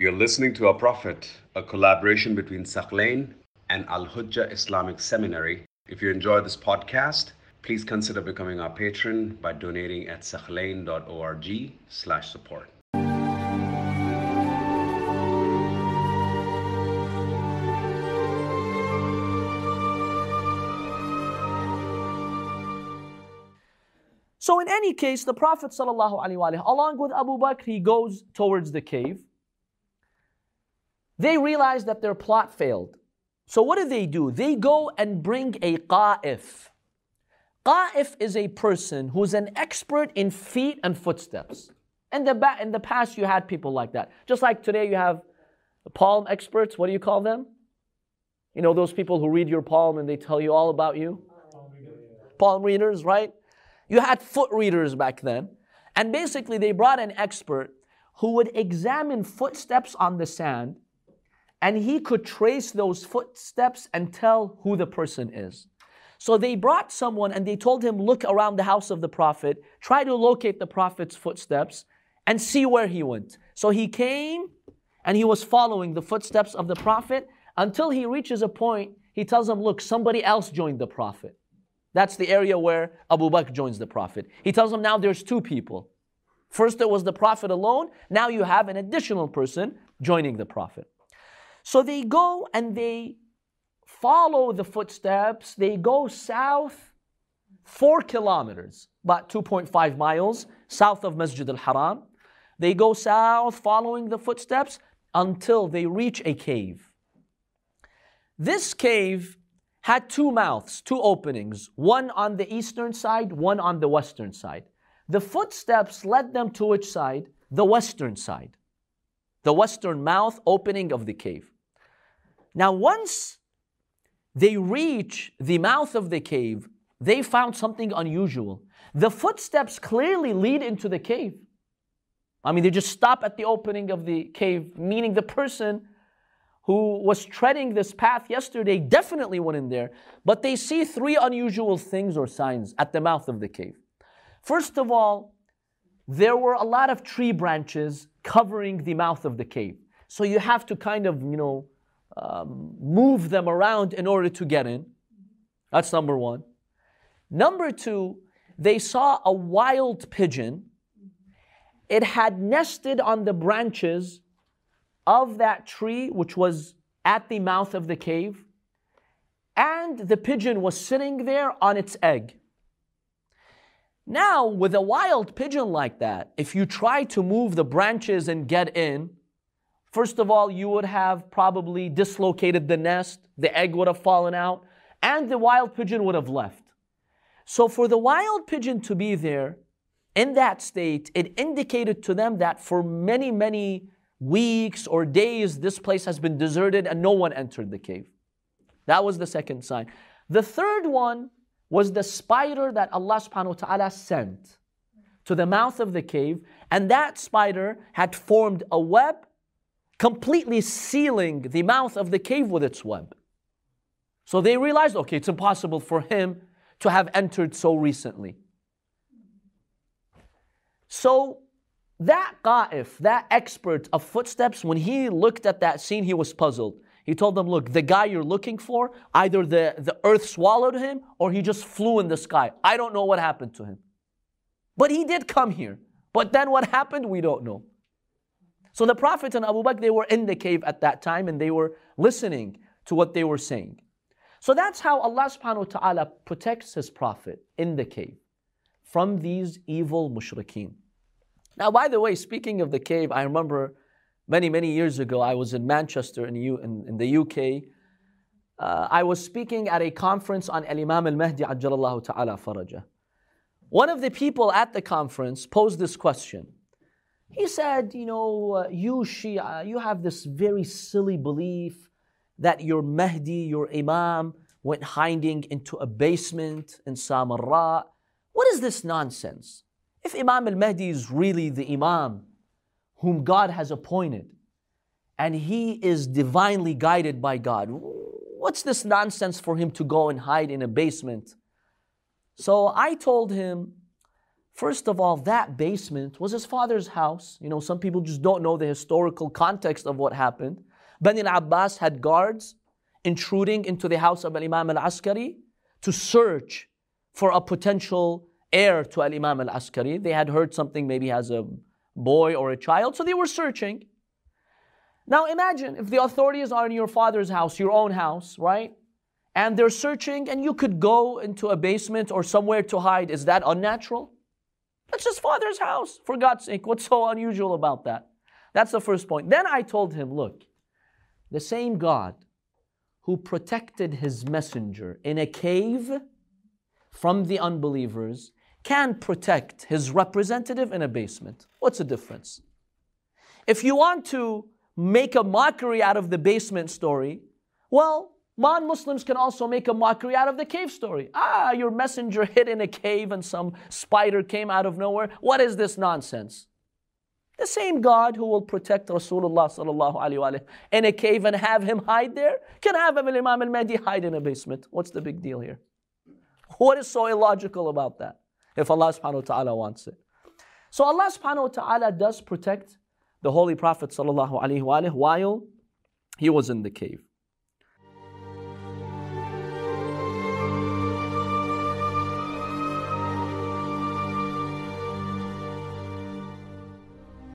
You're listening to Our Prophet, a collaboration between Thaqlain and Al Hujjah Islamic Seminary. If you enjoy this podcast, please consider becoming our patron by donating at thaqlain.org slash support. So in any case, the Prophet ﷺ, along with Abu Bakr, he goes towards the cave. They realize that their plot failed. So what do they do? They go and bring a qa'if. Qa'if is a person who's an expert in feet and footsteps. In the, ba- in the past, you had people like that. Just like today, you have palm experts. What do you call them? You know, those people who read your palm and they tell you all about you? Palm readers, right? You had foot readers back then. And basically, they brought an expert who would examine footsteps on the sand, and he could trace those footsteps and tell who the person is. So they brought someone and they told him, Look around the house of the Prophet, try to locate the Prophet's footsteps and see where he went. So he came and he was following the footsteps of the Prophet until he reaches a point. He tells them, Look, somebody else joined the Prophet. That's the area where Abu Bakr joins the Prophet. He tells them now there's two people. First it was the Prophet alone, now you have an additional person joining the Prophet. So they go and they follow the footsteps, they go south four kilometers, about 2.5 miles south of Masjid al Haram. They go south following the footsteps until they reach a cave. This cave had two mouths, two openings, one on the eastern side, one on the western side. The footsteps led them to which side? The western side. The western mouth opening of the cave. Now, once they reach the mouth of the cave, they found something unusual. The footsteps clearly lead into the cave. I mean, they just stop at the opening of the cave, meaning the person who was treading this path yesterday definitely went in there, but they see three unusual things or signs at the mouth of the cave. First of all, there were a lot of tree branches covering the mouth of the cave. So you have to kind of, you know, um, move them around in order to get in. That's number one. Number two, they saw a wild pigeon. It had nested on the branches of that tree, which was at the mouth of the cave, and the pigeon was sitting there on its egg. Now, with a wild pigeon like that, if you try to move the branches and get in, first of all, you would have probably dislocated the nest, the egg would have fallen out, and the wild pigeon would have left. So, for the wild pigeon to be there in that state, it indicated to them that for many, many weeks or days, this place has been deserted and no one entered the cave. That was the second sign. The third one was the spider that Allah subhanahu wa ta'ala sent to the mouth of the cave, and that spider had formed a web completely sealing the mouth of the cave with its web. So they realized, okay, it's impossible for him to have entered so recently. So that qa'if, that expert of footsteps, when he looked at that scene, he was puzzled. He told them, Look, the guy you're looking for, either the, the earth swallowed him or he just flew in the sky. I don't know what happened to him. But he did come here. But then what happened, we don't know. So the Prophet and Abu Bakr, they were in the cave at that time and they were listening to what they were saying. So that's how Allah subhanahu wa ta'ala protects His Prophet in the cave from these evil mushrikeen. Now, by the way, speaking of the cave, I remember many, many years ago, I was in Manchester in, U- in, in the UK. Uh, I was speaking at a conference on Al Imam al Mahdi Ajjalallahu Ta'ala Faraja. One of the people at the conference posed this question. He said, You know, uh, you Shia, you have this very silly belief that your Mahdi, your Imam, went hiding into a basement in Samarra. What is this nonsense? If Imam al Mahdi is really the Imam whom God has appointed, and he is divinely guided by God, what's this nonsense for him to go and hide in a basement? So I told him, First of all, that basement was his father's house. You know, some people just don't know the historical context of what happened. Bani al-Abbas had guards intruding into the house of Al Imam al-Askari to search for a potential heir to Al-Imam al-Askari. They had heard something maybe has a boy or a child, so they were searching. Now imagine if the authorities are in your father's house, your own house, right? And they're searching and you could go into a basement or somewhere to hide. Is that unnatural? That's his father's house, for God's sake. What's so unusual about that? That's the first point. Then I told him, look, the same God who protected his messenger in a cave from the unbelievers can protect his representative in a basement. What's the difference? If you want to make a mockery out of the basement story, well, non Muslims can also make a mockery out of the cave story. Ah, your messenger hid in a cave and some spider came out of nowhere. What is this nonsense? The same God who will protect Rasulullah sallallahu wasallam in a cave and have him hide there can have Imam al-Mahdi hide in a basement. What's the big deal here? What is so illogical about that? If Allah subhanahu wa ta'ala wants it. So Allah subhanahu wa ta'ala does protect the Holy Prophet sallallahu alaihi wasallam while he was in the cave.